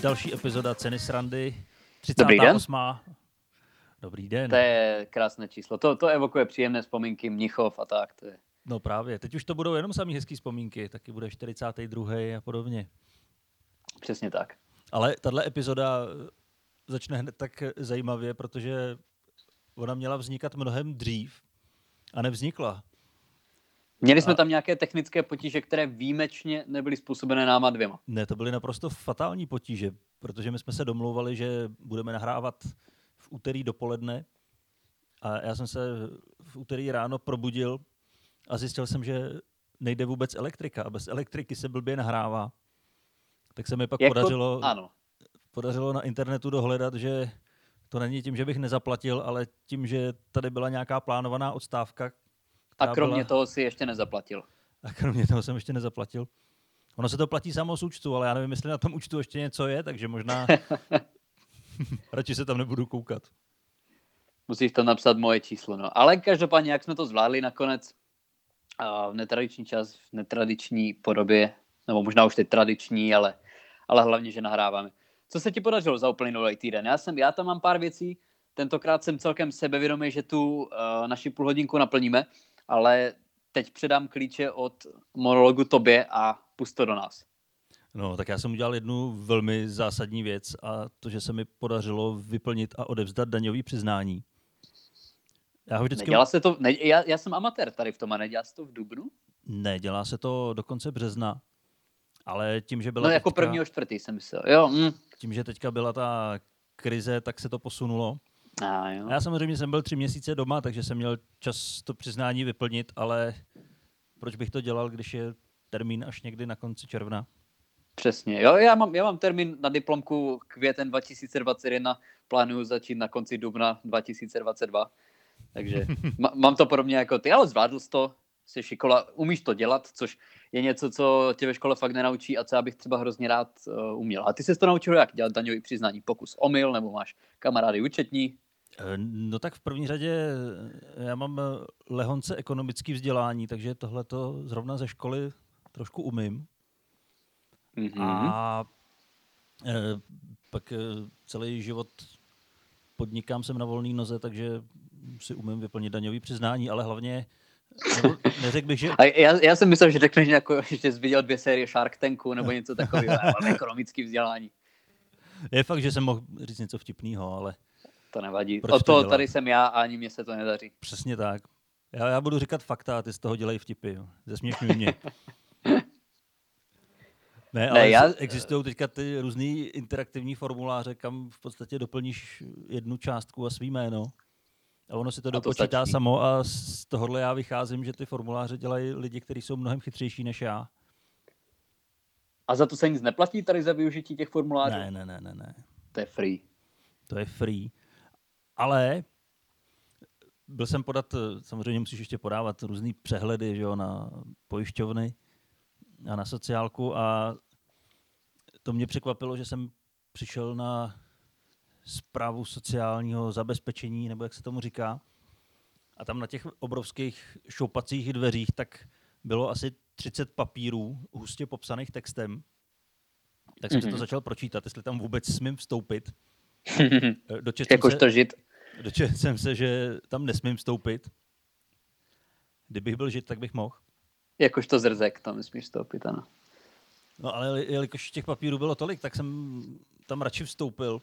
další epizoda Ceny srandy. 38. Dobrý den. Dobrý den. To je krásné číslo. To, to evokuje příjemné vzpomínky Mnichov a tak. To je. No právě, teď už to budou jenom samý hezký vzpomínky, taky bude 42. a podobně. Přesně tak. Ale tahle epizoda začne hned tak zajímavě, protože ona měla vznikat mnohem dřív a nevznikla. Měli jsme A- tam nějaké technické potíže, které výjimečně nebyly způsobené náma dvěma. Ne, to byly naprosto fatální potíže, protože my jsme se domlouvali, že budeme nahrávat úterý dopoledne a já jsem se v úterý ráno probudil a zjistil jsem, že nejde vůbec elektrika a bez elektriky se blbě nahrává. Tak se mi pak Jako- podařilo, Ano. podařilo na internetu dohledat, že to není tím, že bych nezaplatil, ale tím, že tady byla nějaká plánovaná odstávka. A kromě byla... toho si ještě nezaplatil. A kromě toho jsem ještě nezaplatil. Ono se to platí samo z účtu, ale já nevím, jestli na tom účtu ještě něco je, takže možná radši se tam nebudu koukat. Musíš tam napsat moje číslo. No. Ale každopádně, jak jsme to zvládli nakonec v netradiční čas, v netradiční podobě, nebo možná už teď tradiční, ale, ale hlavně, že nahráváme. Co se ti podařilo za uplynulý týden? Já, jsem, já tam mám pár věcí, tentokrát jsem celkem sebevědomý, že tu uh, naši půl hodinku naplníme, ale teď předám klíče od monologu tobě a pust to do nás. No, tak já jsem udělal jednu velmi zásadní věc a to, že se mi podařilo vyplnit a odevzdat daňový přiznání. Já ho vždycky... Nedělá se to, ne, já, já jsem amatér tady v tom a nedělá se to v Dubnu? Ne, dělá se to do konce března, ale tím, že byla No jako teďka, prvního čtvrtý jsem myslel. Jo, mm. tím, že teďka byla ta krize, tak se to posunulo. A jo. Já samozřejmě jsem byl tři měsíce doma, takže jsem měl čas to přiznání vyplnit, ale proč bych to dělal, když je termín až někdy na konci června? Přesně. Jo, já mám, já mám termín na diplomku květen 2021, plánuju začít na konci dubna 2022. Takže ma, mám to podobně jako ty, ale zvládl jsi to, jsi šikola, umíš to dělat, což je něco, co tě ve škole fakt nenaučí a co já bych třeba hrozně rád uh, uměl. A ty jsi to naučil jak dělat daňový přiznání, pokus omyl, nebo máš kamarády účetní? Eh, No tak v první řadě eh, já mám eh, lehonce ekonomické vzdělání, takže tohle to zrovna ze školy trošku umím. Mhm. A eh, pak eh, celý život podnikám jsem na volné noze, takže si umím vyplnit daňový přiznání, ale hlavně nebo neřekl bych, že A já, já jsem myslel, že řekneš jako, že jsi viděl dvě série Shark Tanku nebo něco takového, mám ekonomické vzdělání. je fakt, že jsem mohl říct něco vtipného, ale To nevadí. Proč o to to dělat? tady jsem já a ani mě se to nedaří. přesně tak. Já, já budu říkat fakta a ty z toho dělej vtipy. Zesměšňuj mě. Ne, ale já- já... existují teďka ty různý interaktivní formuláře, kam v podstatě doplníš jednu částku a svý jméno. A ono si to to dopočítá stačí. samo a z tohohle já vycházím, že ty formuláře dělají lidi, kteří jsou mnohem chytřejší než já. A za to se nic neplatí tady za využití těch formulářů? Ne, ne, ne, ne, ne. To je free. To je free. Ale byl jsem podat, samozřejmě musíš ještě podávat různý přehledy že jo, na pojišťovny a na sociálku a to mě překvapilo, že jsem přišel na zprávu sociálního zabezpečení, nebo jak se tomu říká. A tam na těch obrovských šoupacích dveřích tak bylo asi 30 papírů hustě popsaných textem. Tak jsem mm-hmm. si to Mhm. začal pročítat, jestli tam vůbec smím vstoupit. Dočetl Jakož se, to žít. dočetl jsem se, že tam nesmím vstoupit. Kdybych byl žid, tak bych mohl. Jakož to zrzek, tam nesmíš vstoupit, ano. No ale jelikož těch papírů bylo tolik, tak jsem tam radši vstoupil.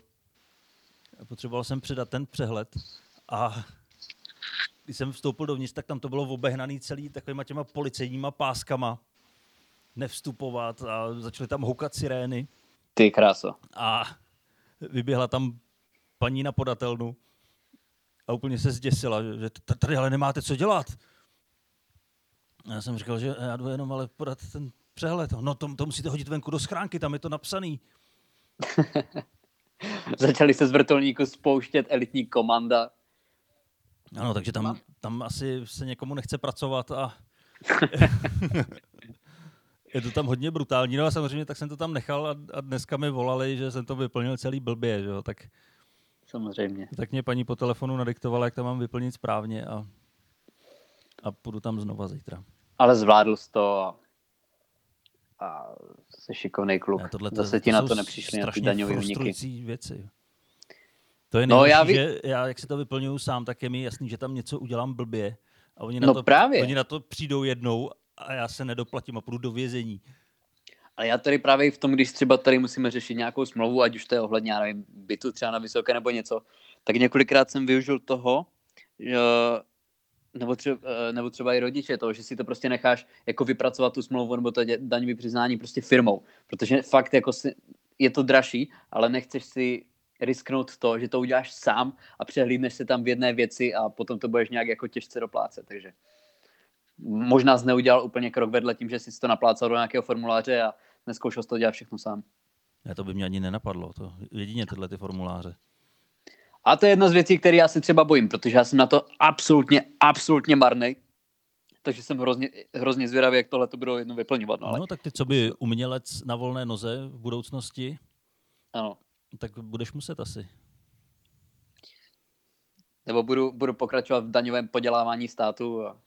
Potřeboval jsem předat ten přehled a když jsem vstoupil dovnitř, tak tam to bylo obehnaný celý takovýma těma policejníma páskama. Nevstupovat a začaly tam houkat sirény Ty kráso. a vyběhla tam paní na podatelnu a úplně se zděsila, že tady ale nemáte co dělat. Já jsem říkal, že já jdu jenom ale podat ten přehled. No to, to musíte hodit venku do schránky, tam je to napsaný. Začali se z vrtulníku spouštět elitní komanda. Ano, takže tam, tam asi se někomu nechce pracovat a je to tam hodně brutální. No a samozřejmě tak jsem to tam nechal a, a dneska mi volali, že jsem to vyplnil celý blbě, že jo, tak Samozřejmě. tak mě paní po telefonu nadiktovala, jak to mám vyplnit správně a, a půjdu tam znova zítra. Ale zvládl to a, a jsi šikovný kluk. Ne, tohle Zase ti na jsou to nepřišli na ty daňové úniky. frustrující věci. To je No, nejhorší, já ví- že já, jak si to vyplňuju sám, tak je mi jasný, že tam něco udělám blbě. A oni na, No to, právě. oni na to přijdou jednou a já se nedoplatím a půjdu do vězení. Ale já tady právě v tom, když třeba tady musíme řešit nějakou smlouvu, ať už to je ohledně, já nevím, bytu třeba na vysoké nebo něco, tak několikrát jsem využil toho, že, nebo, třeba, nebo třeba i rodiče toho, že si to prostě necháš jako vypracovat tu smlouvu nebo to daňové přiznání prostě firmou. Protože fakt jako si, je to dražší, ale nechceš si risknout to, že to uděláš sám a přehlídneš se tam v jedné věci a potom to budeš nějak jako těžce doplácet. Takže možná jsi neudělal úplně krok vedle tím, že jsi to naplácal do nějakého formuláře a neskoušel jsi to dělat všechno sám. Ne, to by mě ani nenapadlo. To jedině tyhle ty formuláře. A to je jedna z věcí, které já si třeba bojím, protože já jsem na to absolutně, absolutně marný. Takže jsem hrozně, hrozně zvědavý, jak tohle to budou jednou vyplňovat. No, ale No tak ty, co by umělec na volné noze v budoucnosti, ano. tak budeš muset asi. Nebo budu, budu pokračovat v daňovém podělávání státu a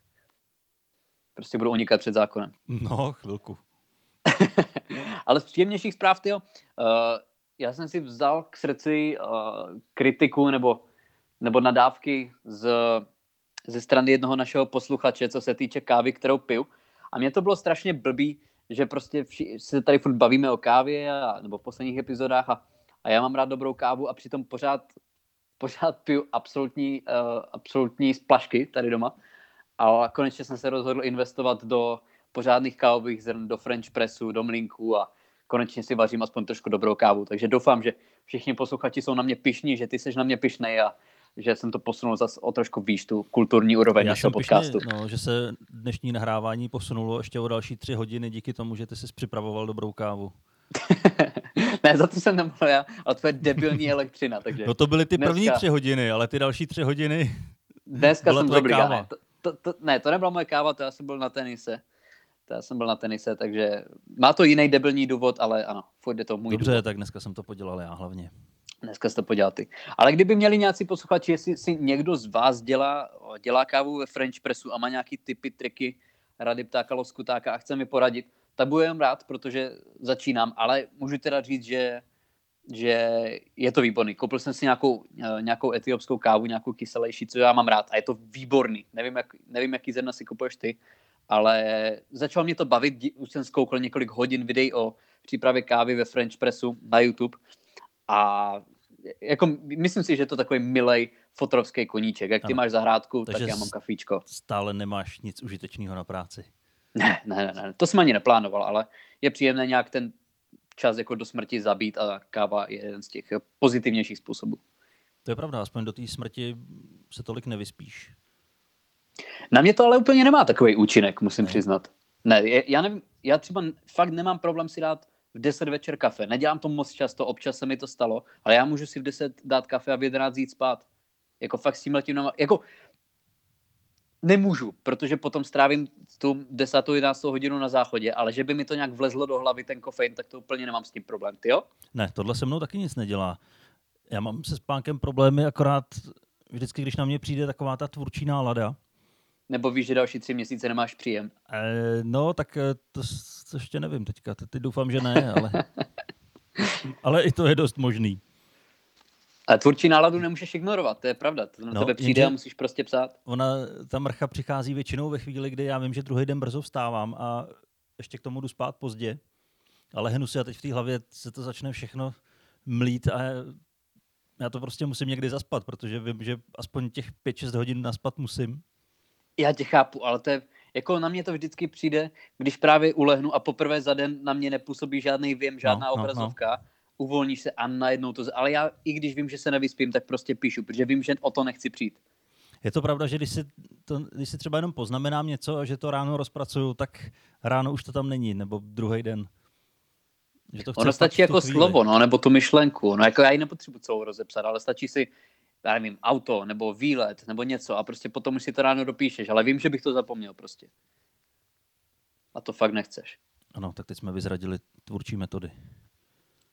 prostě budu unikat před zákonem. No, chvilku. Ale z příjemnějších zpráv, tyjo, uh, já jsem si vzal k srdci uh, kritiku nebo, nebo nadávky z, ze strany jednoho našeho posluchače, co se týče kávy, kterou piju. A mně to bylo strašně blbý, že prostě vši, se tady furt bavíme o kávě, a, nebo v posledních epizodách a, a já mám rád dobrou kávu a přitom pořád, pořád piju absolutní, uh, absolutní splašky tady doma. A konečně jsem se rozhodl investovat do pořádných kávových zrn, do French pressu, do mlínků a konečně si vařím aspoň trošku dobrou kávu. Takže doufám, že všichni posluchači jsou na mě pišní, že ty jsi na mě pišnej a že jsem to posunul zase o trošku výš tu kulturní úroveň Já našeho podcastu. no, že se dnešní nahrávání posunulo ještě o další tři hodiny díky tomu, že ty jsi připravoval dobrou kávu. ne, za to jsem nemohl já, ale to je debilní elektřina, takže No to byly ty první Dneska- tři hodiny, ale ty další tři hodiny... dneska jsem dobrý. káva. Ne, to, to, to, ne, to nebyla moje káva, to já jsem byl na tenise. To já jsem byl na tenise, takže má to jiný debilní důvod, ale ano, furt je to můj Dobře, důvod. tak dneska jsem to podělal já hlavně. Dneska jste to podělal ty. Ale kdyby měli nějací posluchači, jestli si někdo z vás dělá, dělá kávu ve French pressu a má nějaký typy, triky, rady ptáka, loskutáka a chce mi poradit, tak budu jen rád, protože začínám, ale můžu teda říct, že, že je to výborný. Koupil jsem si nějakou, eh, nějakou etiopskou kávu, nějakou kyselější, co já mám rád a je to výborný. Nevím, jak, nevím jaký zrna si kupuješ ty, ale začalo mě to bavit, už jsem zkoukl několik hodin videí o přípravě kávy ve French pressu na YouTube a jako myslím si, že je to takový milej fotrovský koníček. Jak ty Ano. máš zahrádku, Takže tak já mám kafíčko. Stále nemáš nic užitečného na práci. Ne, ne, ne, ne, to jsem ani neplánoval, ale je příjemné nějak ten čas jako do smrti zabít a káva je jeden z těch pozitivnějších způsobů. To je pravda, aspoň do té smrti se tolik nevyspíš. Na mě to ale úplně nemá takový účinek, musím Ne. přiznat. Ne, já nevím, já třeba fakt nemám problém si dát v 10 večer kafe. Nedělám to moc často, občas se mi to stalo, ale já můžu si v 10 dát kafe a v 11 jít spát. Jako fakt s tím letím, nemá- jako nemůžu, protože potom strávím tu 10. 11. hodinu na záchodě, ale že by mi to nějak vlezlo do hlavy ten kofein, tak to úplně nemám s tím problém, ty jo? Ne, tohle se mnou taky nic nedělá. Já mám se spánkem problémy, akorát vždycky, když na mě přijde taková ta tvůrčí nálada, Nebo víš, že další tři měsíce nemáš příjem. Eh, no, tak eh, to, to ještě nevím teďka. Teď teď doufám, že ne, ale, ale i to je dost možný. A tvůrčí náladu nemůžeš ignorovat, to je pravda. To na No, tebe přijde jenže- a musíš prostě psát. Ona, ta mrcha přichází většinou ve chvíli, kdy já vím, že druhý den brzo vstávám a ještě k tomu jdu spát pozdě. Ale hnu si a teď v té hlavě se to začne všechno mlít a já to prostě musím někdy zaspat, protože vím, že aspoň těch 5-6 hodin naspat musím. Já tě chápu, ale to je, jako na mě to vždycky přijde, když právě ulehnu a poprvé za den na mě nepůsobí žádný věm, žádná no, no. obrazovka, uvolníš se a najednou to... Ale já, i když vím, že se nevyspím, tak prostě píšu, protože vím, že o to nechci přijít. Je to pravda, že když si, to, když si třeba jenom poznamenám něco a že to ráno rozpracuju, tak ráno už to tam není, nebo druhý den. Že to Ono stačí jako chvíli. slovo, no, nebo tu myšlenku. No, jako já ji nepotřebuji celou rozepsat, ale stačí si, já nevím, auto, nebo výlet, nebo něco a prostě potom už si to ráno dopíšeš, ale vím, že bych to zapomněl prostě. A to fakt nechceš. Ano, tak teď jsme vyzradili tvůrčí metody.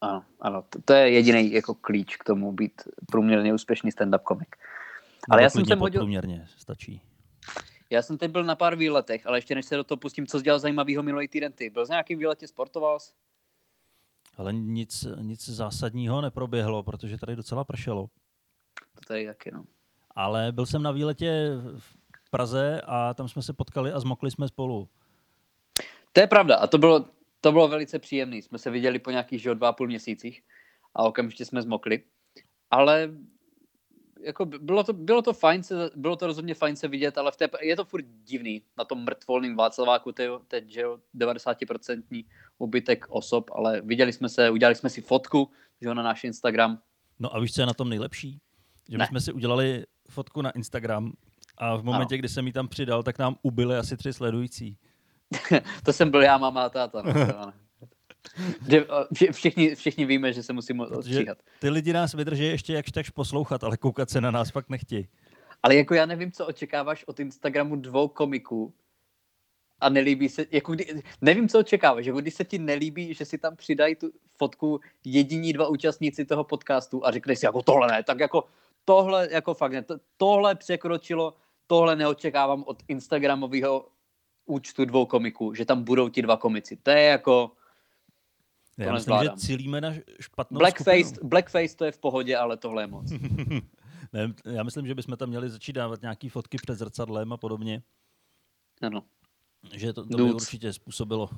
Ano, ano, to, to je jediný jako klíč k tomu být průměrně úspěšný stand-up komik. Ale Nebo já jsem sem hodil, podprůměrně stačí. já jsem teď byl na pár výletech, ale ještě než se do toho pustím, co jsi dělal zajímavého minulý týden ty. Byl jsi nějakým výletě, sportoval jsi? Ale nic, nic zásadního neproběhlo, protože tady docela pršelo. To tady taky, no. Ale byl jsem na výletě v Praze a tam jsme se potkali a zmokli jsme spolu. To je pravda a to bylo, to bylo velice příjemné. Jsme se viděli po nějakých že, dva a půl měsících a okamžitě jsme zmokli. Ale jako by- bylo to, bylo to fajn, se, bylo to rozhodně fajn se vidět, ale v té, je to furt divný na tom mrtvolným Václaváku, teď, teď že jo, 90% ubytek osob, ale viděli jsme se, udělali jsme si fotku, že na náš Instagram. No a víš, co je na tom nejlepší? Že my Ne. jsme si udělali fotku na Instagram a v momentě, Ano. kdy jsem ji tam přidal, tak nám ubyly asi tři sledující. To jsem byl já, máma a táta. No, všichni, všichni víme, že se musím Protože odstříhat. ty lidi nás vydrží ještě jakž takž poslouchat, ale koukat se na nás fakt nechtějí. Ale jako já nevím, co očekáváš od Instagramu dvou komiků a nelíbí se, jako kdy, nevím, co očekáváš, jako když se ti nelíbí, že si tam přidají tu fotku jediní dva účastníci toho podcastu a řekneš si jako tohle ne, tak jako tohle, jako fakt ne, to, tohle překročilo, tohle neočekávám od Instagramového účtu dvou komiků, že tam budou ti dva komici. To je jako Já To myslím, že cílíme na špatnou blackface, skupinu. blackface to je v pohodě, ale tohle je moc. Ne, já myslím, že bychom tam měli začít dávat nějaký fotky před zrcadlem a podobně. Ano. Že to, to by určitě způsobilo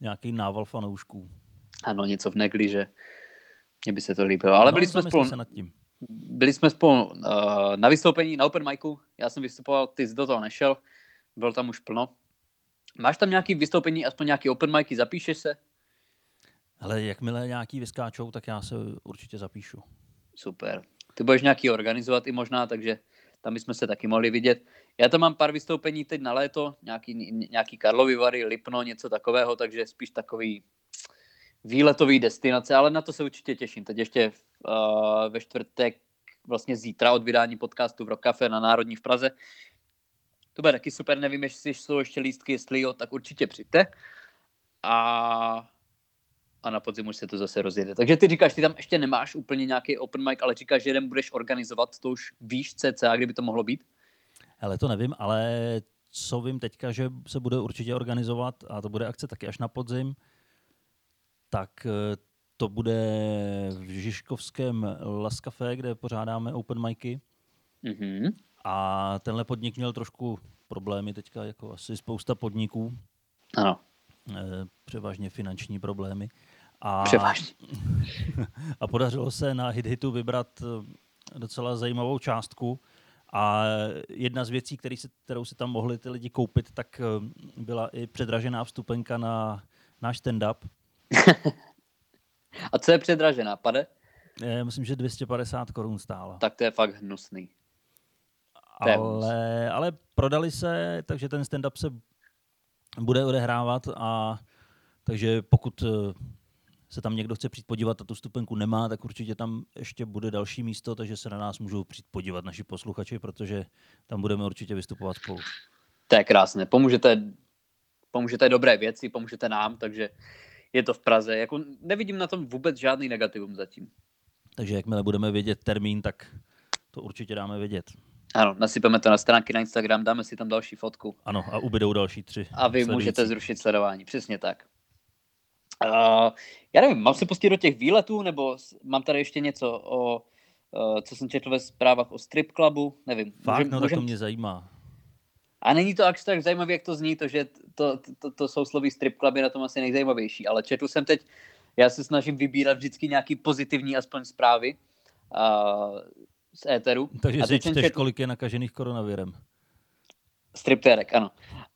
nějaký nával fanoušků. Ano, něco v negli, že mně by se to líbilo. Ale no, byli jsme spolu, se nad tím. Byli jsme spolu uh, na vystoupení, na open micu. Já jsem vystupoval, ty jsi do toho nešel. Byl tam už plno. Máš tam nějaký vystoupení, aspoň nějaký open micy, zapíšeš se? Ale jakmile nějaký vyskáčou, tak já se určitě zapíšu. Super. Ty budeš nějaký organizovat i možná, takže tam bychom se taky mohli vidět. Já tam mám pár vystoupení teď na léto, nějaký, nějaký Karlovy Vary, Lipno, něco takového, takže spíš takový výletový destinace, ale na to se určitě těším. Teď ještě uh, ve čtvrtek, vlastně zítra od vydání podcastu v Rock Cafe na Národní v Praze. To bude taky super, nevím, jestli jsou ještě lístky, jestli jo, tak určitě přijďte. A, a na podzim už se to zase rozjede. Takže ty říkáš, ty tam ještě nemáš úplně nějaký open mic, ale říkáš, že jeden budeš organizovat, to už víš cca, kdyby to mohlo být? Ale to nevím, ale co vím teďka, že se bude určitě organizovat a to bude akce taky až na podzim, tak eh, to bude v Žižkovském Las Café, kde pořádáme open micy. Mhm. A tenhle podnik měl trošku problémy teďka, jako asi spousta podniků, Ano, eh, převážně finanční problémy. A, převážně. a podařilo se na HitHitu vybrat eh, docela zajímavou částku. A jedna z věcí, který se, kterou si tam mohli ty lidi koupit, tak byla i předražená vstupenka na náš stand-up. A co je předražená? Pade? Eh, Myslím, že 250 korun stála. Tak to je fakt hnusný. je ale, ale prodali se, takže ten stand-up se bude odehrávat a takže pokud eh, se tam někdo chce přijít podívat a tu stupenku nemá, tak určitě tam ještě bude další místo, takže se na nás můžou přijít podívat naši posluchači, protože tam budeme určitě vystupovat spolu. To je krásné. Pomůžete, pomůžete dobré věci, pomůžete nám, takže je to v Praze. Jako nevidím na tom vůbec žádný negativum zatím. Takže jakmile budeme vědět termín, tak to určitě dáme vědět. Ano, nasypeme to na stránky na Instagram, dáme si tam další fotku Ano, a ubydou další tři. a vy sledující. můžete zrušit sledování. Přesně tak. Uh, já nevím, mám se pustit do těch výletů, nebo mám tady ještě něco o, uh, co jsem četl ve zprávách o strip clubu, nevím. Fakt, Můžem- no tak to mě zajímá. A není to až tak zajímavé, jak to zní, to, že to, to, to, sloví strip cluby na tom asi nejzajímavější, ale četl jsem teď, já se snažím vybírat vždycky nějaký pozitivní aspoň zprávy uh, z éteru. Takže A si čteš, četl- kolik je nakažených koronavirem. Striptérek, ano.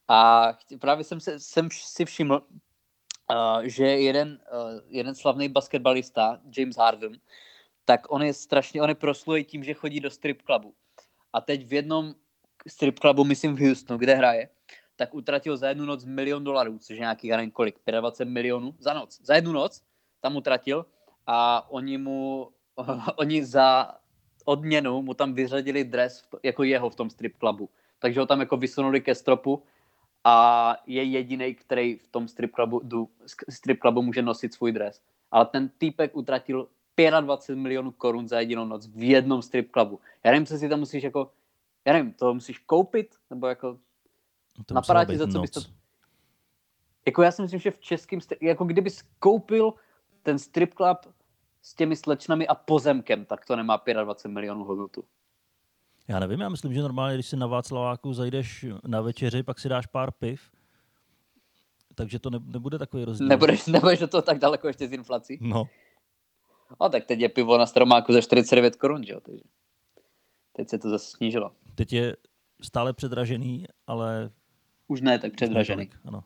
A právě jsem, se, jsem si všiml, uh, že jeden, uh, jeden slavný basketbalista, James Harden, tak on je strašně, on je tím, že chodí do strip clubu. A teď v jednom strip clubu, myslím v Houstonu, kde hraje, tak utratil za jednu noc milion dolarů, což je nějaký, já nevím kolik, 25 milionů za noc. Za jednu noc. tam utratil a oni mu, oni za odměnu mu tam vyřadili dres jako jeho v tom strip clubu. Takže ho tam jako vysunuli ke stropu a je jediný, který v tom strip clubu, strip clubu může nosit svůj dres. Ale ten týpek utratil 25 milionů korun za jedinou noc v jednom strip clubu. Já nevím, co si tam musíš jako, já nevím, to musíš koupit, nebo jako To napadá ti, za co bys to... Jako já si myslím, že v českém, jako kdybys koupil ten strip club s těmi slečnami a pozemkem, tak to nemá 25 milionů hodnotu. Já nevím, já myslím, že normálně, když si na Václaváku zajdeš na večeři, pak si dáš pár piv, takže to ne, nebude takový rozdíl. Nebudeš, nebudeš do toho tak daleko ještě z inflací. No, A tak teď je pivo na Staromáku za 49 korun, že jo? Takže teď se to zase snížilo. Teď je stále předražený, ale... Už ne tak předražený. tolik, Ano.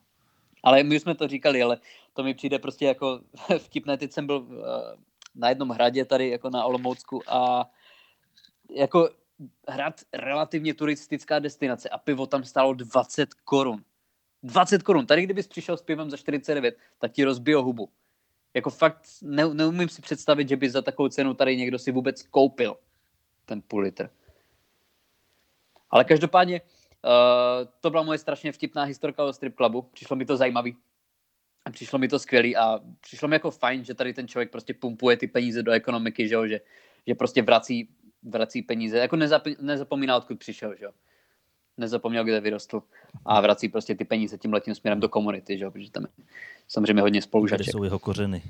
Ale my už jsme to říkali, ale to mi přijde prostě jako vtipné. Teď jsem byl eh, na jednom hradě tady jako na Olomoucku a jako hrad relativně turistická destinace a pivo tam stálo 20 korun. 20 korun. Tady kdybys přišel s pivem za 49, tak ti rozbijou hubu. Jako fakt ne, neumím si představit, že by za takovou cenu tady někdo si vůbec koupil ten půl litr. Ale každopádně uh, to byla moje strašně vtipná historka o strip clubu. Přišlo mi to zajímavý. A přišlo mi to skvělý a přišlo mi jako fajn, že tady ten člověk prostě pumpuje ty peníze do ekonomiky, že, jo? že, že prostě vrací, vrací peníze. Jako nezap, nezapomíná, odkud přišel, že jo. Nezapomněl, kde vyrostl a vrací prostě ty peníze tím letím směrem do komunity, že jo, protože tam je samozřejmě hodně Kde spolužaček jsou jeho kořeny.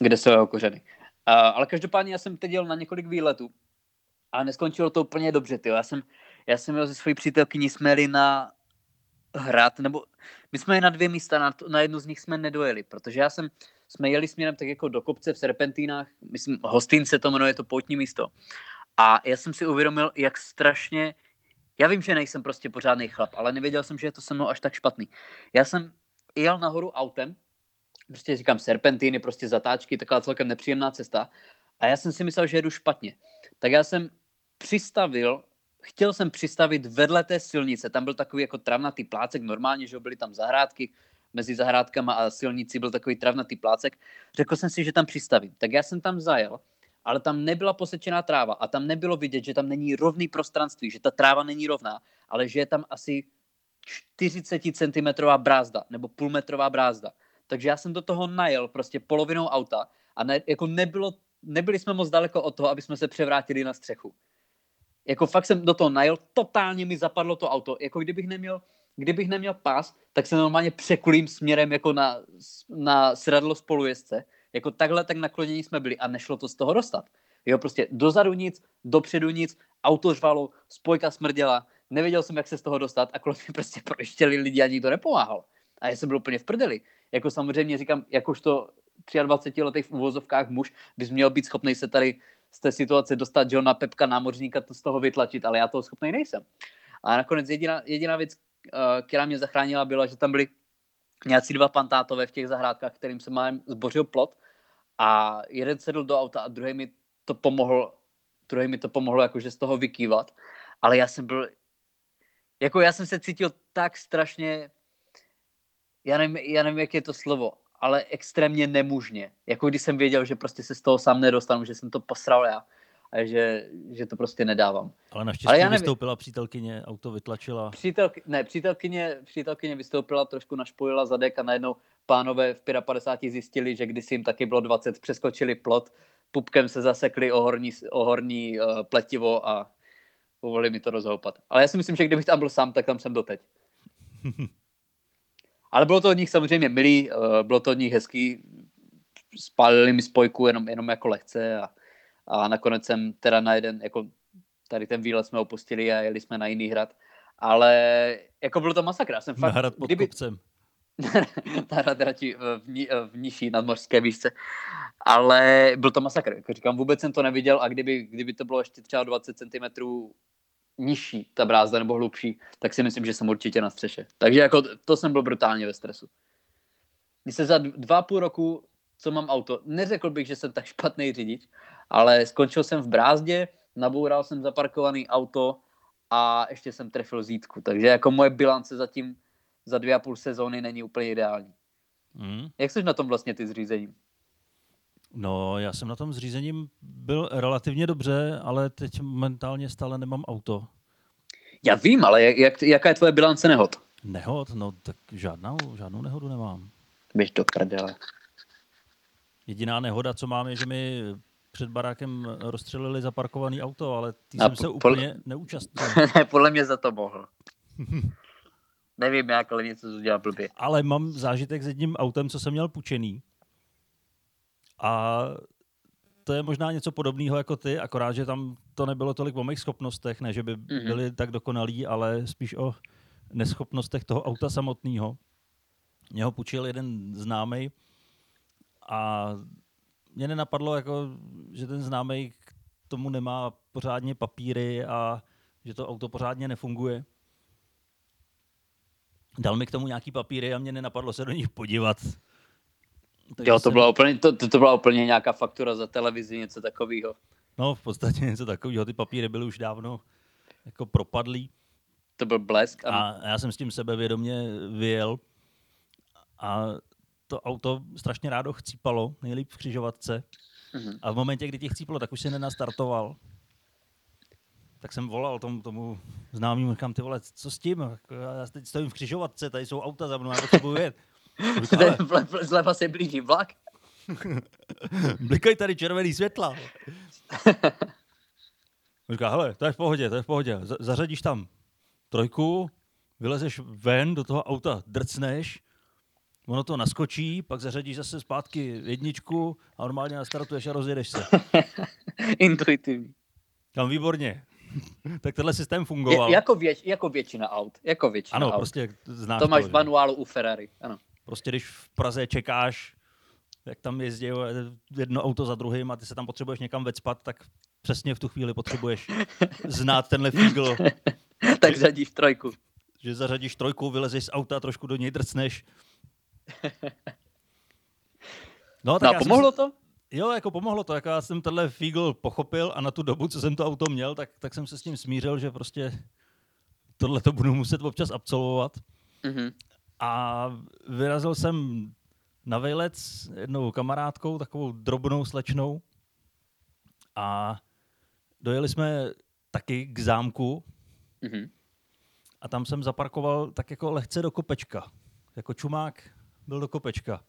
kde jsou jeho kořeny. Uh, ale každopádně já jsem teď jel na několik výletů a neskončilo to úplně dobře, tyjo. Já jsem, já jsem jel se svojí přítelkyní, jsme jeli na hrad, nebo my jsme jeli na dvě místa, na, na jednu z nich jsme nedojeli, protože já jsem, jsme jeli směrem tak jako do kopce v Serpentínách, myslím, Hostin se to jmenuje, to poutní místo. A já jsem si uvědomil, jak strašně, já vím, že nejsem prostě pořádný chlap, ale nevěděl jsem, že je to se mnou až tak špatný. Já jsem jel nahoru autem, prostě říkám serpentíny, prostě zatáčky, taková celkem nepříjemná cesta. A já jsem si myslel, že jedu špatně. Tak já jsem přistavil, chtěl jsem přistavit vedle té silnice, tam byl takový jako travnatý plácek, normálně, že byly tam zahrádky, mezi zahrádkama a silnicí byl takový travnatý plácek. Řekl jsem si, že tam přistavím. Tak já jsem tam zajel, ale tam nebyla posečená tráva a tam nebylo vidět, že tam není rovný prostranství, že ta tráva není rovná, ale že je tam asi 40 cm brázda nebo půlmetrová brázda. Takže já jsem do toho najel prostě polovinou auta a ne, jako nebylo, nebyli jsme moc daleko od toho, aby jsme se převrátili na střechu. Jako fakt jsem do toho najel, totálně mi zapadlo to auto. Jako kdybych neměl, kdybych neměl pás, tak se normálně překulím směrem jako na, na sedadlo spolujezdce. Jako takhle tak naklonění jsme byli a nešlo to z toho dostat. Jo, prostě dozadu nic, dopředu nic, auto řvalo, spojka smrděla, nevěděl jsem, jak se z toho dostat a kolem mě prostě proštěli lidi a nikdo nepomáhal. A já jsem byl úplně v prdeli. Jako samozřejmě říkám, jakožto 23 letých v úvozovkách muž, bys měl být schopný se tady z té situace dostat, že jo, na Pepka námořníka to z toho vytlačit, ale já toho schopný nejsem. A nakonec jediná, jediná věc, eh, která mě zachránila, byla, že tam byli nějací dva pantátové v těch zahrádkách, kterým se mám zbořil plot a jeden sedl do auta a druhý mi to pomohl, druhý mi to pomohlo jakože z toho vykývat, ale já jsem byl, jako já jsem se cítil tak strašně, já nevím, já nevím, jak je to slovo, ale extrémně nemužně. Jako když jsem věděl, že prostě se z toho sám nedostanu, že jsem to posral já a že, že to prostě nedávám. Ale naštěstí Ale já nevím. vystoupila přítelkyně, auto vytlačila. Přítelky, ne, přítelkyně, přítelkyně vystoupila, trošku našpojila zadek a najednou pánové v 55 zjistili, že když jim taky bylo 20, přeskočili plot, pupkem se zasekli o horní, o horní uh, pletivo a povolili mi to rozhoupat. Ale já si myslím, že kdybych tam byl sám, tak tam jsem doteď. Ale bylo to od nich samozřejmě milý, uh, bylo to od nich hezký, spálili mi spojku jenom, jenom jako lehce a, a nakonec jsem teda na jeden, jako tady ten výlet jsme opustili a jeli jsme na jiný hrad. Ale jako bylo to masakra. Já Jsem Na fakt, hrad pod kdyby, kopcem. ta hrad radši v, ní, v nižší nadmořské výšce. Ale byl to masakr. Jako říkám, vůbec jsem to neviděl a kdyby, kdyby to bylo ještě třeba 20 cm nižší ta brázda nebo hlubší, tak si myslím, že jsem určitě na střeše. Takže jako to jsem byl brutálně ve stresu. Když se za dva půl roku, co mám auto, neřekl bych, že jsem tak špatný řidič, ale skončil jsem v brázdě, naboural jsem zaparkovaný auto a ještě jsem trefil zítku. Takže jako moje bilance zatím za dvě a půl sezóny není úplně ideální. Mm. Jak jsi na tom vlastně ty s řízením? No, já jsem na tom zřízením byl relativně dobře, ale teď momentálně stále nemám auto. Já vím, ale jak, jak, jaká je tvoje bilance nehod? Nehod? No, tak žádnou, žádnou nehodu nemám. Běž do prdele. Jediná nehoda, co mám, je, že mi před barákem rozstřelili zaparkovaný auto, ale ty jsem se úplně neúčastnil. Podle mě za to mohl. Nevím jak, ale něco udělal blbě. Ale mám zážitek s jedním autem, co jsem měl půjčený. A to je možná něco podobného jako ty, akorát, že tam to nebylo tolik o mých schopnostech, ne, že by Mhm. byly tak dokonalí, ale spíš o neschopnostech toho auta samotného. Mě ho půjčil jeden známý a mě nenapadlo, jako, že ten známý k tomu nemá pořádně papíry a že to auto pořádně nefunguje. Dal mi k tomu nějaký papíry a mě nenapadlo se do nich podívat. Takže Jo, to jsem- byla, úplně, to, to, to byla úplně nějaká faktura za televizi, něco takového. No, v podstatě něco takového. Ty papíry byly už dávno jako propadlý. To byl blesk. Ano. A já jsem s tím sebevědomě vyjel a to auto strašně rádo chcípalo, nejlíp v křižovatce. Mhm. A v momentě, kdy tě chcípalo, tak už se nenastartoval. Tak jsem volal tomu, tomu známému, říkám, ty vole, co s tím? Jako Já teď stojím v křižovatce, tady jsou auta za mnou, já potřebuji jet. "Ale Vle- vle- Zleva se blíží vlak. Blikají tady červený světla. Říká, hele, to je v pohodě, to je v pohodě. Zařadíš tam trojku, vylezeš ven do toho auta, drcneš, ono to naskočí, pak zařadíš zase zpátky jedničku a normálně nastartuješ a rozjedeš se. Intuitivní. Tam výborně. tak tenhle systém Je, fungoval. jako, věč, jako většina aut. Jako většina ano, aut. prostě znáš to máš v manuálu u Ferrari. Ano. Prostě když v Praze čekáš, jak tam jezdí jedno auto za druhým a ty se tam potřebuješ někam vecpat, tak přesně v tu chvíli potřebuješ znát tenhle fígl, tak řadíš trojku. že zařadíš trojku, vylezeš z auta, trošku do něj drcneš. No, No a já jsem pomohlo si- to? Jo, jako pomohlo to, jako já jsem tenhle fígl pochopil a na tu dobu, co jsem to auto měl, tak, tak jsem se s tím smířil, že prostě tohle to budu muset občas absolvovat. Mhm. A vyrazil jsem na vejlet s jednou kamarádkou, takovou drobnou slečnou. A dojeli jsme taky k zámku Mhm. a tam jsem zaparkoval tak jako lehce do kopečka. Jako čumák byl do kopečka.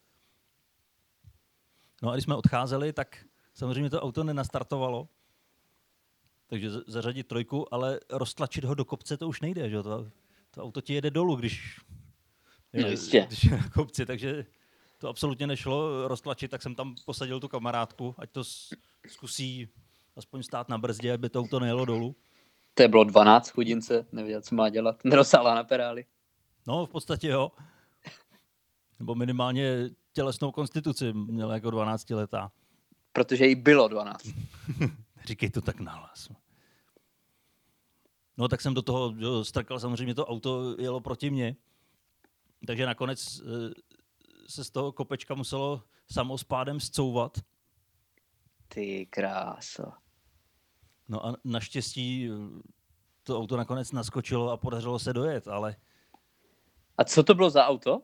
No a když jsme odcházeli, tak samozřejmě to auto nenastartovalo. Takže zařadit trojku, ale roztlačit ho do kopce to už nejde, že? To, to auto ti jede dolů, když, No jistě. když je na kopci, takže to absolutně nešlo roztlačit, tak jsem tam posadil tu kamarádku, ať to zkusí aspoň stát na brzdě, aby to auto nejelo dolů. To je bylo 12 chudince, nevěděl, co má dělat. Nedosáhla na perály. No, v podstatě jo. Nebo minimálně tělesnou konstituci měla jako 12 letá. Protože jí bylo 12. Říkej to tak nahlas. No tak jsem do toho jo, strkal, samozřejmě to auto jelo proti mně. Takže nakonec eh, se z toho kopečka muselo samospádem scouvat. Ty kráso. No a naštěstí eh, to auto nakonec naskočilo a podařilo se dojet, ale A co to bylo za auto?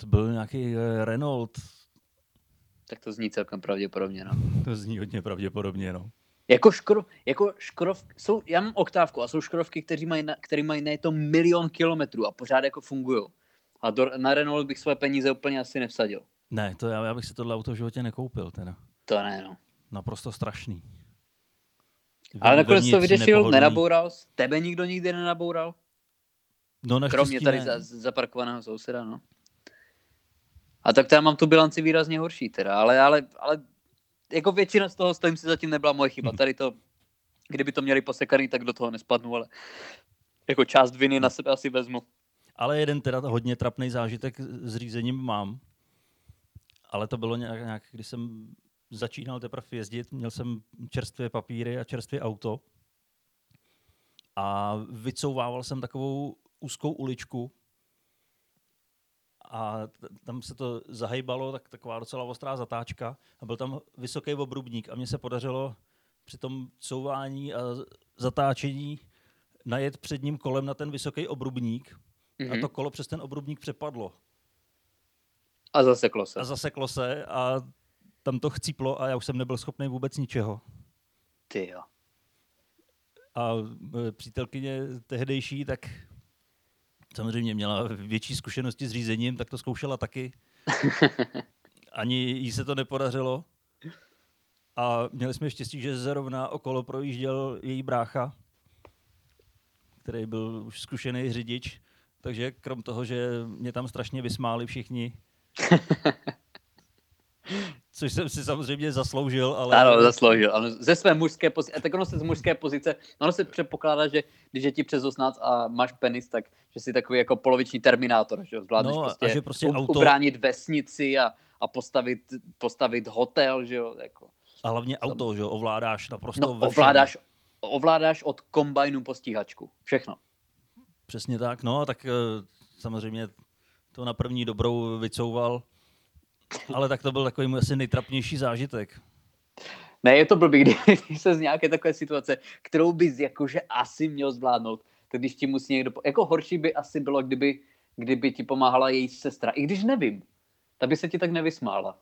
to byl nějaký eh, Renault. Tak to zní celkem pravděpodobně, no. To zní hodně pravděpodobně, no. Jako, škro, jako škrov, jsou, já mám oktávku a jsou škrovky, kteří mají, na, který mají na to milion kilometrů a pořád jako fungují. A do, na Renault bych své peníze úplně asi nevsadil. Ne, to já, já bych si tohle auto v životě nekoupil, teda. To ne, no. Naprosto strašný. Ale nakonec to vyřešil, nepohodlný. nenaboural. Tebe nikdo nikdy nenaboural? No naštěstí Kromě tady ne. za, zaparkovaného souseda, no. A tak já mám tu bilanci výrazně horší teda, ale, ale, ale jako většina z toho stojím si zatím nebyla moje chyba. Tady to, kdyby to měli posekaný, tak do toho nespadnu, ale jako část viny na sebe asi vezmu. Ale jeden teda hodně trapný zážitek s řízením mám. Ale to bylo nějak, nějak když jsem začínal teprve jezdit, měl jsem čerstvé papíry a čerstvé auto. A vycouvával jsem takovou úzkou uličku. A tam se to zahejbalo, tak taková docela ostrá zatáčka. A byl tam vysoký obrubník. A mně se podařilo při tom couvání a zatáčení najet předním kolem na ten vysoký obrubník Mhm. a to kolo přes ten obrubník přepadlo. A zaseklo se. A zaseklo se a tam to chcíplo a já už jsem nebyl schopný vůbec ničeho. Ty jo. A e, přítelkyně tehdejší, tak samozřejmě měla větší zkušenosti s řízením, tak to zkoušela taky. Ani jí se to nepodařilo. A měli jsme štěstí, že zrovna okolo projížděl její brácha, který byl už zkušený řidič. Takže krom toho, že mě tam strašně vysmáli všichni, což jsem si samozřejmě zasloužil, ale... Ano, zasloužil. Ano, ze své mužské pozice, tak ono se z mužské pozice, ono se předpokládá, že když je ti přes 18 a máš penis, tak že jsi takový jako poloviční terminátor, že zvládneš No, a prostě, že prostě u- auto- ubránit vesnici a, a postavit, postavit hotel, že jo, jako. A hlavně auto, že jo, ovládáš naprosto No, ovládáš, ovládáš od kombajnu po stíhačku. Všechno. Přesně tak, no, tak eh, samozřejmě to na první dobrou vycouval, ale tak to byl takový můj asi nejtrapnější zážitek. Ne, je to blbý, když se z nějaké takové situace, kterou bys jakože asi měl zvládnout, tak když ti musí někdo... Jako horší by asi bylo, kdyby, kdyby ti pomáhala její sestra. I když nevím, ta by se ti tak nevysmála.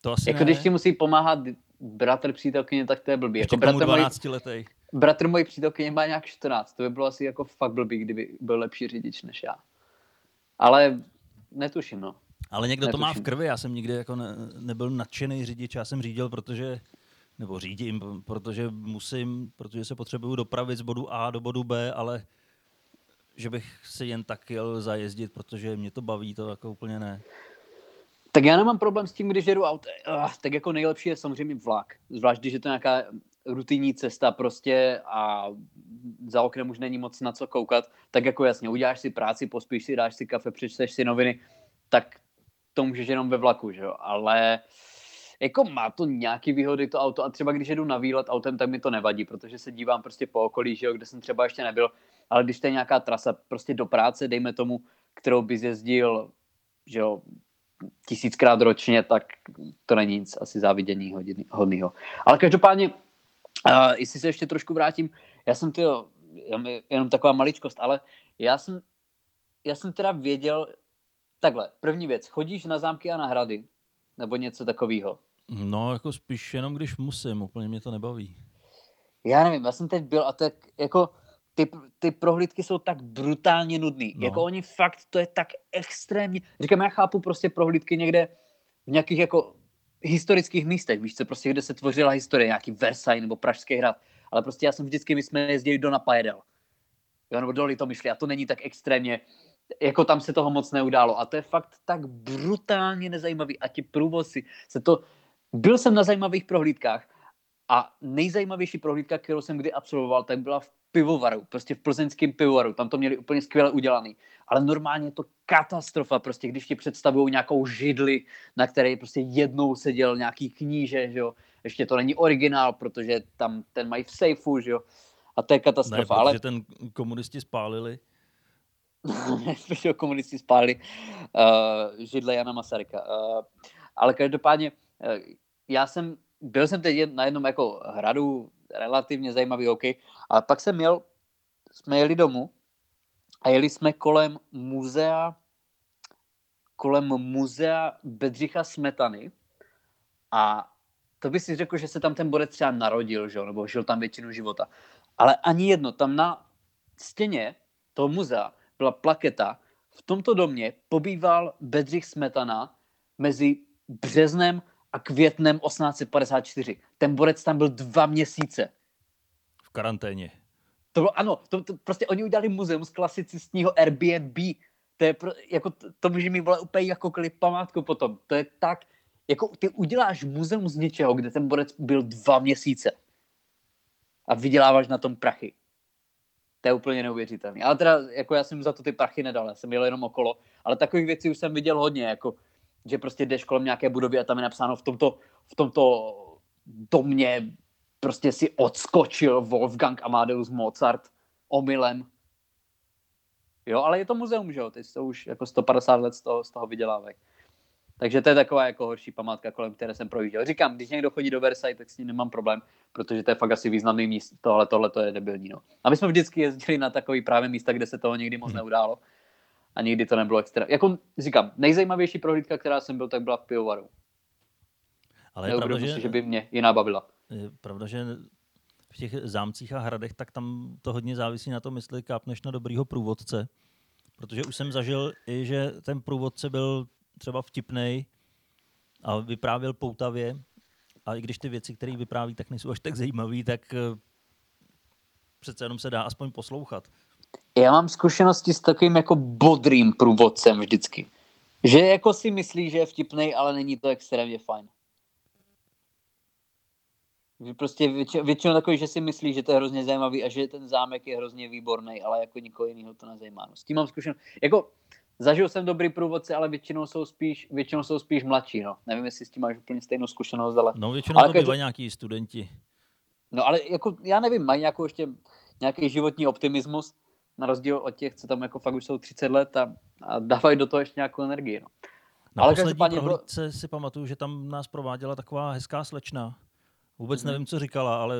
To asi Jako ne. když ti musí pomáhat bratr přítelkyně, tak to je blbý. Ještě Jako bratr, mojí, 12 letej. Bratr mojí přítelkyně má nějak 14. To by bylo asi jako fakt blbý, kdyby byl lepší řidič než já. Ale netuším, no. Ale někdo to má v Netuším. krvi, já jsem nikdy jako ne, nebyl nadšený řidič, já jsem řídil, protože nebo řídím, protože musím, protože se potřebuju dopravit z bodu A do bodu B, ale že bych si jen tak jel zajezdit, protože mě to baví, to jako úplně ne. Tak já nemám problém s tím, když jedu autem. Uh, tak jako nejlepší je samozřejmě vlak. Zvlášť, když je to nějaká rutinní cesta prostě a za oknem už není moc na co koukat, tak jako jasně, uděláš si práci, pospíš si, dáš si kafe, přečteš si noviny, tak to můžeš jenom ve vlaku, že jo. Ale jako má to nějaký výhody to auto a třeba když jedu na výlet autem, tak mi to nevadí, protože se dívám prostě po okolí, že jo, kde jsem třeba ještě nebyl, ale když to je nějaká trasa prostě do práce, dejme tomu, kterou bys jezdil, že jo, tisíckrát ročně, tak to není nic asi závidění hodnýho. Ale každopádně, uh, jestli se ještě trošku vrátím, já jsem ty jenom taková maličkost, ale já jsem, já jsem teda věděl, takhle, první věc, chodíš na zámky a na hrady, nebo něco takového. No, jako spíš jenom když musím, úplně mě to nebaví. Já nevím, já jsem teď byl a tak jako ty, ty prohlídky jsou tak brutálně nudný. No. No. Jako oni fakt, to je tak extrémně. Říkám, já chápu prostě prohlídky někde v nějakých jako historických místech, víš co, prostě kde se tvořila historie, nějaký Versailles nebo Pražský hrad. Ale prostě já jsem vždycky, my jsme jezdili do Napajedel. Jo, nebo do Litomyšly a to není tak extrémně, jako tam se toho moc neudálo. A to je fakt tak brutálně nezajímavý. A ti průvodci se to... Byl jsem na zajímavých prohlídkách a nejzajímavější prohlídka, kterou jsem kdy absolvoval, tak byla v pivovaru, prostě v plzeňském pivovaru. Tam to měli úplně skvěle udělaný. Ale normálně je to katastrofa, prostě když ti představují nějakou židli, na které prostě jednou seděl nějaký kníže, že jo. Ještě to není originál, protože tam ten mají v sejfu, že jo. A to je Ne, katastrofa. protože ale ten komunisti spálili. ho komunisti spálili uh, židle Jana Masaryka. Uh, ale každopádně, uh, já jsem, byl jsem teď na jednom jako hradu, relativně zajímavý, OK, ale pak jsem jel, jsme jeli domů a jeli jsme kolem muzea, kolem muzea Bedřicha Smetany a to by si řekl, že se tam ten borec třeba narodil, že? nebo žil tam většinu života. Ale ani jedno, tam na stěně toho muzea byla plaketa, v tomto domě pobýval Bedřich Smetana mezi březnem a květnem 1854. Ten borec tam byl dva měsíce. V karanténě. To bylo, ano, to, to, prostě oni udělali muzeum z klasicistního Airbnb. To je pro, jako, to, může mi vole úplně jakoukoliv památku potom. To je tak, jako ty uděláš muzeum z něčeho, kde ten borec byl dva měsíce a vyděláváš na tom prachy. To je úplně neuvěřitelné. Ale teda, jako já jsem za to ty prachy nedal, já jsem jel jenom okolo, ale takových věcí už jsem viděl hodně, jako, že prostě jdeš kolem nějaké budovy a tam je napsáno v tomto, v tomto domě prostě si odskočil Wolfgang Amadeus Mozart omylem. Jo, ale je to muzeum, že jo, ty jsou už jako 150 let z toho, z toho vydělávají. Takže to je taková jako horší památka, kolem které jsem projížděl. Říkám, když někdo chodí do Versailles, tak s ním nemám problém, protože to je fakt asi významný místo, tohle, tohle to je debilní. No. A my jsme vždycky jezdili na takový právě místa, kde se toho nikdy moc Hmm. neudálo. A nikdy to nebylo extra. Jako říkám, nejzajímavější prohlídka, která jsem byl, tak byla v pivovaru. Ale je pravda, že, si, že by mě jiná bavila. Je pravda, že v těch zámcích a hradech, tak tam to hodně závisí na tom, jestli kápneš na dobrýho průvodce. Protože už jsem zažil i, že ten průvodce byl třeba vtipnej a vyprávěl poutavě. A i když ty věci, které vypráví, tak nejsou až tak zajímavé, tak eh, přece jenom se dá aspoň poslouchat. Já mám zkušenosti s takovým jako bodrým průvodcem vždycky. Že jako si myslí, že je vtipnej, ale není to extrémně fajn. Prostě většinou, většinou takový, že si myslí, že to je hrozně zajímavý a že ten zámek je hrozně výborný, ale jako nikoho jiného to nezajímá. No, s tím mám zkušenost. Jako, zažil jsem dobrý průvodce, ale většinou jsou spíš, většinou jsou spíš mladší. No. Nevím, jestli s tím máš úplně stejnou zkušenost, ale... No většinou Ale to bývají nějaký studenti. No ale jako, já nevím, mají nějakou ještě nějaký životní optimismus, na rozdíl od těch, co tam jako fakt už jsou 30 let a, a dávají do toho ještě nějakou energii. No. Na Ale poslední každopádně bylo- prohlídce si pamatuju, že tam nás prováděla taková hezká slečna. Vůbec Mhm. nevím, co říkala, ale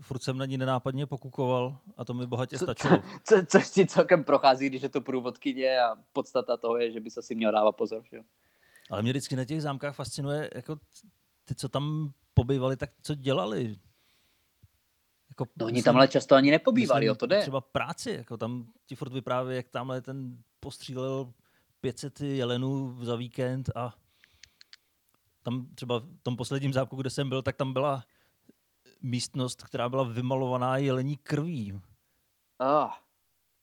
furt jsem na ní nenápadně pokukoval a to mi bohatě Co- stačilo. Co, což ti celkem prochází, když je to průvodkyně a podstata toho je, že by se si měl dávat pozor. Že? jo. Ale mě vždycky na těch zámkách fascinuje, jako ty, co tam pobývali, tak co dělali. Jako, No oni tam ale často ani nepobývali, myslím o to jde. Třeba práci, jako tam ti furt vypráví, jak tamhle ten postřílel 500 jelenů za víkend a tam třeba v tom posledním zámku, kde jsem byl, tak tam byla místnost, která byla vymalovaná jelení krví. Ah,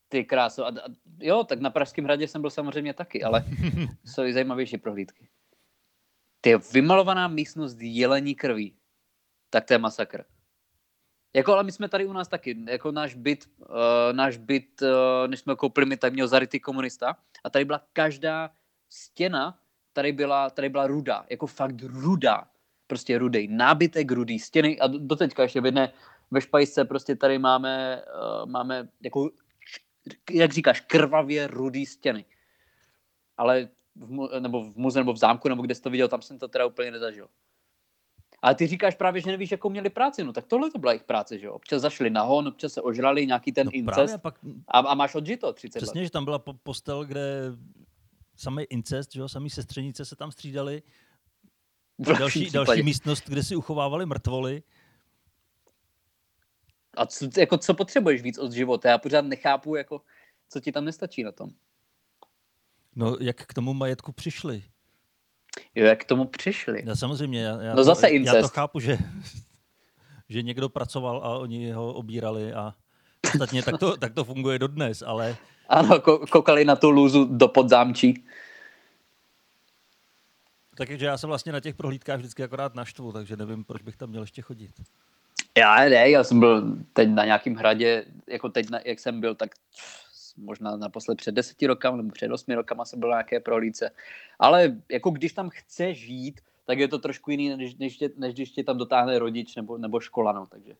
ty kráso. A, a, jo, tak na Pražském hradě jsem byl samozřejmě taky, ale jsou i zajímavější prohlídky. Ty vymalovaná místnost jelení krví. Tak to je masakr. Jako, ale my jsme tady u nás taky, jako náš byt, uh, náš byt, uh, než jsme koupili, my tady měl zarytý komunista a tady byla každá stěna, tady byla, tady byla ruda, jako fakt ruda, prostě rudej, nábytek rudý, stěny a do, doteďka ještě v jedné, ve špajsce prostě tady máme, uh, máme jako, jak říkáš, krvavě rudý stěny. Ale v, nebo v muzeu nebo v zámku, nebo kde jsi to viděl, tam jsem to teda úplně nezažil. Ale ty říkáš právě, že nevíš, jakou měli práci. No tak tohle to byla jejich práce, že jo? Občas zašli na hon, občas se ožrali nějaký ten No incest pak a, a máš odžito 30 Přesně, let. že tam byla po- postel, kde samý incest, že jo, samý sestřenice se tam střídali. Další, další místnost, kde si uchovávali mrtvoly. A co, jako, co potřebuješ víc od života? Já pořád nechápu, jako, co ti tam nestačí na tom. No, jak k tomu majetku přišli? Jo, jak k tomu přišli? Já samozřejmě, já, já, No zase to, já to incest. chápu, že, že někdo pracoval a oni ho obírali a ostatně tak to, tak to funguje dodnes, ale Ano, ko- koukali na tu lůzu do podzámčí. takže já se vlastně na těch prohlídkách vždycky akorát naštvu, takže nevím, proč bych tam měl ještě chodit. Já ne, já jsem byl teď na nějakém hradě, jako teď, na, jak jsem byl, tak možná naposled před deseti rokama nebo před osmi rokama jsem byl na nějaké prohlídce. Ale jako když tam chceš žít, tak je to trošku jiný, než, než, tě, než když tě tam dotáhne rodič nebo, nebo škola, no, takže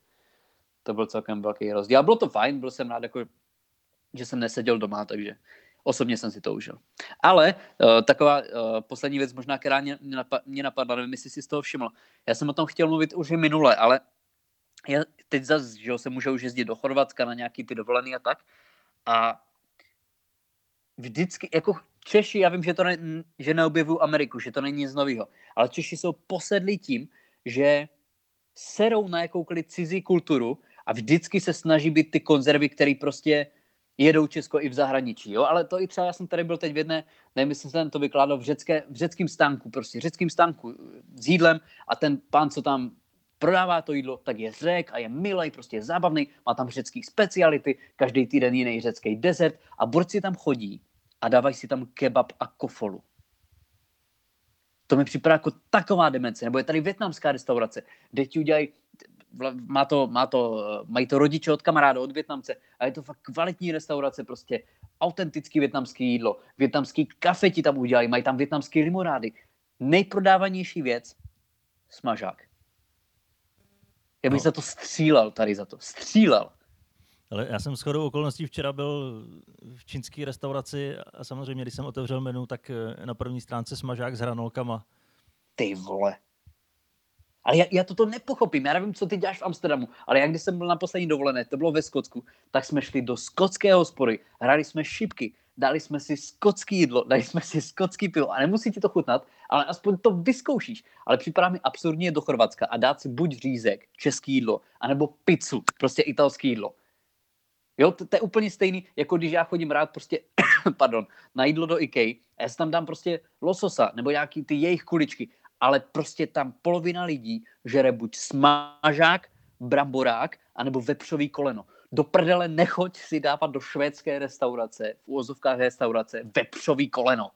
to byl celkem velký rozdíl. A bylo to fajn, byl jsem rád, jako, že jsem neseděl doma, takže osobně jsem si to užil. Ale uh, taková uh, poslední věc, možná, která mě, mě napa- mě napadla, nevím, jestli jsi z toho všiml. Já jsem o tom chtěl mluvit už i minule, ale já teď zase, že se můžu už jezdit do Chorvatska na nějaký ty dovolený a tak. A vždycky, jako Češi, já vím, že to ne, že neobjevuju Ameriku, že to není nic nového, ale Češi jsou posedlí tím, že serou na jakoukoliv cizí kulturu a vždycky se snaží být ty konzervy, které prostě jedou Česko i v zahraničí, jo, ale to i třeba, já jsem tady byl teď v jedné, nevím, jestli jsem to vykládal v, řecké, v řeckém stánku, prostě řeckém stánku s jídlem a ten pán, co tam prodává to jídlo, tak je řek a je milej, prostě je zábavný, má tam řecký speciality, každý týden jiný řecký dezert a borci tam chodí a dávají si tam kebab a kofolu. To mi připadá jako taková demence. Nebo je tady větnamská restaurace, kde ti udělají, má to, má to, mají to rodiče od kamaráda, od Větnamce a je to fakt kvalitní restaurace, prostě autentický větnamský jídlo, větnamský kafe ti tam udělají, mají tam větnamské limonády. Nejprodávanější věc, smažák. Já bych No. za to střílel tady za to. Střílel. Ale já jsem shodou okolností včera byl v čínské restauraci a samozřejmě, když jsem otevřel menu, tak na první stránce smažák s hranolkama. Ty vole. Ale já, já toto nepochopím. Já nevím, co ty děláš v Amsterdamu, ale jak když jsem byl na poslední dovolené, to bylo ve Skotsku, tak jsme šli do skotské hospody, hráli jsme šipky, dali jsme si skotský jídlo, dali jsme si skotský pivo a nemusí ti to chutnat, ale aspoň to vyzkoušíš. Ale připadá mi absurdně do Chorvatska a dát si buď řízek, český jídlo, anebo pizzu, prostě italský jídlo. Jo, to, to je úplně stejný, jako když já chodím rád prostě, pardon, na jídlo do IKEA a já si tam dám prostě lososa nebo nějaký ty jejich kuličky, ale prostě tam polovina lidí žere buď smažák, bramborák, anebo vepřový koleno. Do prdele nechoď si dávat do švédské restaurace, v úvozovkách restaurace, vepřový koleno.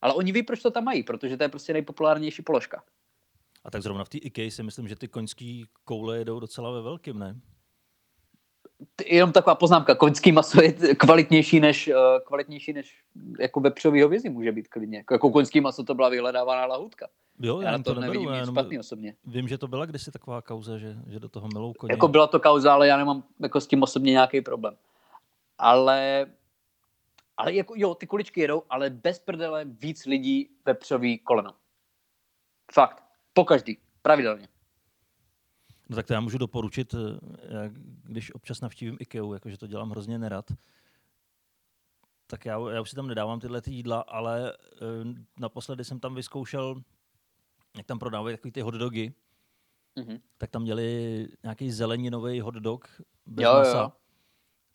Ale oni ví, proč to tam mají, protože to je prostě nejpopulárnější položka. A tak zrovna v té IKEA si myslím, že ty koňský koule jedou docela ve velkým, ne? Jenom taková poznámka, koňský maso je kvalitnější než, uh, kvalitnější než jako vepřový hovězí může být klidně. Jako koňský maso to byla vyhledávaná lahutka. Jo, já, já to, to nevidím nic špatný osobně. Vím, že to byla kdysi taková kauza, že, že do toho milou koně. Jako byla to kauza, ale já nemám jako s tím osobně nějaký problém. Ale, ale jako jo, ty kuličky jedou, ale bez prdele víc lidí vepřový koleno. Fakt. Po každý. Pravidelně. No tak to já můžu doporučit, eh, já, když občas navštívím IKEA, jakože to dělám hrozně nerad, tak já, já už si tam nedávám tyhle ty jídla, ale uh, naposledy jsem tam vyzkoušel, jak tam prodávají takový ty hotdogy, mm-hmm. tak tam měli nějaký zeleninový hotdog bez jo, masa. Jo.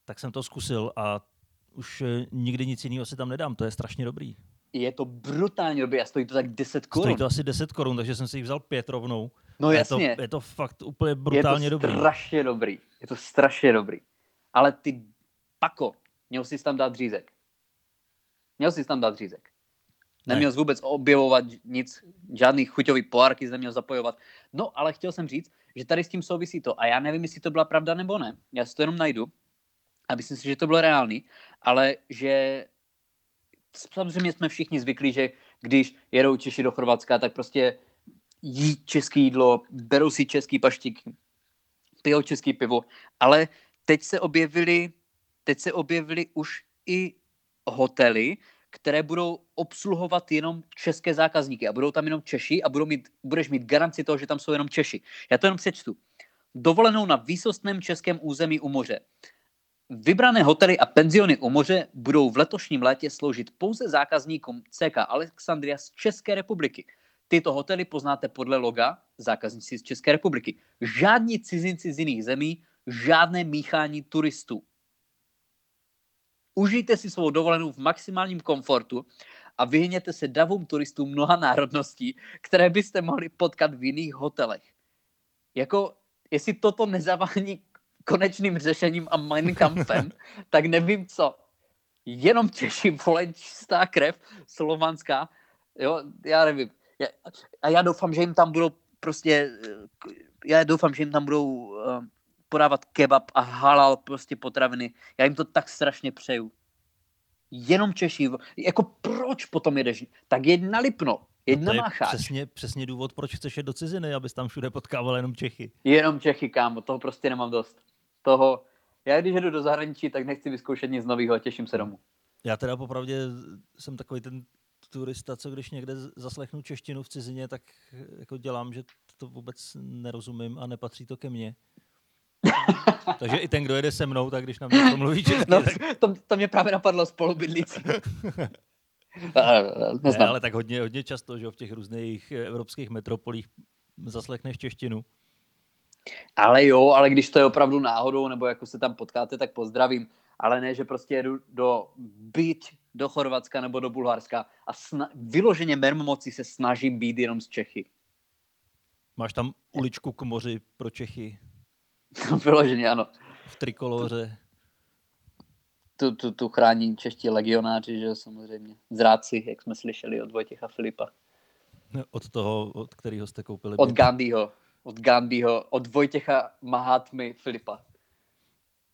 Tak jsem to zkusil a už uh, nikdy nic jiného si tam nedám, to je strašně dobrý. Je to brutálně dobrý a stojí to tak 10 korun. Stojí to asi 10 korun, takže jsem si jich vzal pět rovnou. No jasně. Je to, je to fakt úplně brutálně dobrý. Je to strašně dobrý. dobrý. Je to strašně dobrý. Ale ty pako, měl jsi tam dát řízek. Měl jsi tam dát řízek. Neměl jsi vůbec objevovat nic, žádný chuťový pohárky neměl zapojovat. No, ale chtěl jsem říct, že tady s tím souvisí to. A já nevím, jestli to byla pravda nebo ne. Já si to jenom najdu. A myslím si, že to bylo reálný. Ale že samozřejmě jsme všichni zvyklí, že když jedou Češi do Chorvatska, tak prostě jí české jídlo, berou si český paštík, pijou český pivo, ale teď se objevily, teď se objevily už i hotely, které budou obsluhovat jenom české zákazníky a budou tam jenom Češi a budou mít, budeš mít garanci toho, že tam jsou jenom Češi. Já to jenom přečtu. Dovolenou na výsostném českém území u moře. Vybrané hotely a penziony u moře budou v letošním létě sloužit pouze zákazníkům CK Alexandria z České republiky. Tyto hotely poznáte podle loga zákazníci z České republiky. Žádní cizinci z jiných zemí, žádné míchání turistů. Užijte si svou dovolenou v maximálním komfortu a vyhněte se davům turistů mnoha národností, které byste mohli potkat v jiných hotelech. Jako, jestli toto nezavání konečným řešením a Kampfem, tak nevím co. Jenom Češi, vole, čistá krev, slovanská, jo, já nevím a já doufám, že jim tam budou prostě, eh, já doufám, že jim tam budou uh, podávat kebab a halal prostě potraviny. Já jim to tak strašně přeju. Jenom Češi. Jako proč potom jedeš? Tak jeď na Lipno. Jeď no Mácháč. Přesně, přesně důvod, proč chceš jít do ciziny, abys tam všude potkával jenom Čechy. Jenom Čechy, kámo. Toho prostě nemám dost. Toho, já když jdu do zahraničí, tak nechci vyzkoušet nic nového a těším se domů. Já teda popravdě jsem takový ten turista, co když někde zaslechnu češtinu v cizině, tak jako dělám, že to vůbec nerozumím a nepatří to ke mně. Takže i ten, kdo jede se mnou, tak když na mě promluví česky, no, tak... to, to mě právě napadlo spolubydlící. ne, ale tak hodně, hodně často, že v těch různých evropských metropolích zaslechneš češtinu. Ale jo, ale když to je opravdu náhodou, nebo jako se tam potkáte, tak pozdravím. Ale ne, že prostě jedu do byť do Chorvatska nebo do Bulharska a sna- vyloženě moci se snažím být jenom z Čechy. Máš tam uličku k moři pro Čechy? vyloženě, ano. V trikoloře. Tu, tu, tu chrání čeští legionáři, že samozřejmě. Zráci, jak jsme slyšeli od Vojtěcha Filipa. Od toho, od kterého jste koupili? Od Gandhiho. Od Gandhiho, od Vojtěcha Mahatmy Filipa.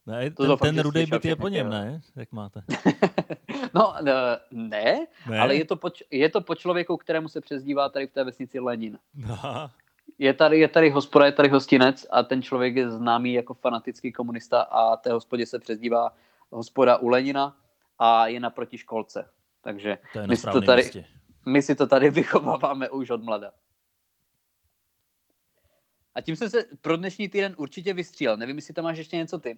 Ne, ten, ten rudý byt je po něm, ne? Jak máte? no, ne, ne, ale je to, po, je to po člověku, kterému se přezdívá tady v té vesnici Lenin. Aha. Je tady, je tady hospoda, je tady hostinec a ten člověk je známý jako fanatický komunista a té hospodě se přezdívá hospoda u Lenina a je naproti školce. Takže to my, si to tady, my si to tady vychováváme už od mlada. A tím jsem se pro dnešní týden určitě vystřílel. Nevím, jestli tam máš ještě něco ty.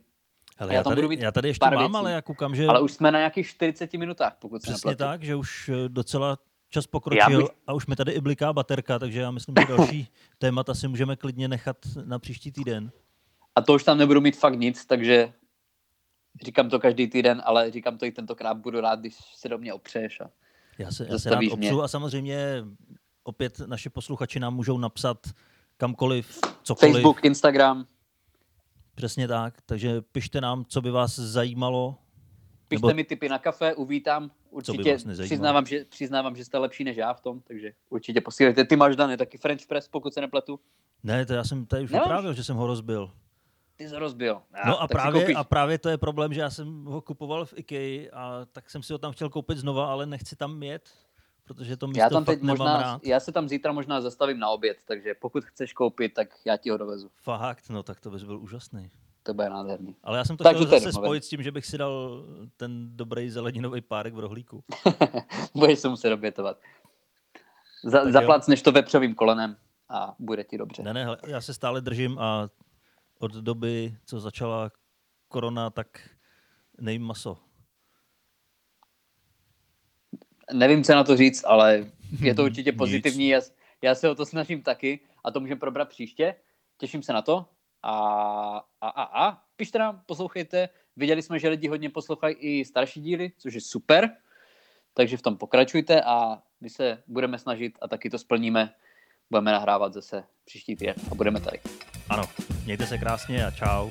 Hele, já já, tam tady, budu mít já tady ještě mám, věcí. ale já koukám, že Ale už jsme na nějakých 40 minutách, pokud se přesně tak, že už eh, docela čas pokročil bych- a už mi tady i bliká baterka, takže já myslím, že další témata si můžeme klidně nechat na příští týden. A to už tam nebudu mít fakt nic, takže říkám to každý týden, ale říkám to i tentokrát. Budu rád, když se do mě opřeješ. A... Já se, já se rád opřu a samozřejmě opět naši posluchači nám můžou napsat kamkoliv, cokoliv. Facebook, Instagram, Přesně tak, takže pište nám, co by vás zajímalo. pište Nebo- mi tipy na kafe, uvítám. Určitě přiznávám že, přiznávám, že jste lepší než já v tom, takže určitě posílejte. Ty máš dané taky French press, pokud se nepletu. Ne, to já jsem tady už vyprávěl, že jsem ho rozbil. Ty jsi rozbil. No a právě, a právě to je problém, že já jsem ho kupoval v IKEA a tak jsem si ho tam chtěl koupit znova, ale nechci tam jet, protože to místo já tam fakt teď možná, rád. já se tam zítra možná zastavím na oběd, takže pokud chceš koupit, tak já ti ho dovezu. Fakt, no tak to bys byl úžasný. To bude nádherný. Ale já jsem to Tak chtěl zase spojit s tím, že bych si dal ten dobrý zeleninový párek v rohlíku. Budeš se muset obětovat. Za, zaplácneš to vepřovým kolenem a bude ti dobře. Ne, ne, hele, já se stále držím a od doby, co začala korona, tak nejím maso. Nevím, co na to říct, ale je to určitě pozitivní. Já, já se o to snažím taky a to můžeme probrat příště. Těším se na to. A, a, a, a pište nám, poslouchejte. Viděli jsme, že lidi hodně poslouchají i starší díly, což je super. Takže v tom pokračujte a my se budeme snažit a taky to splníme. Budeme nahrávat zase příští týden a budeme tady. Ano, mějte se krásně a čau.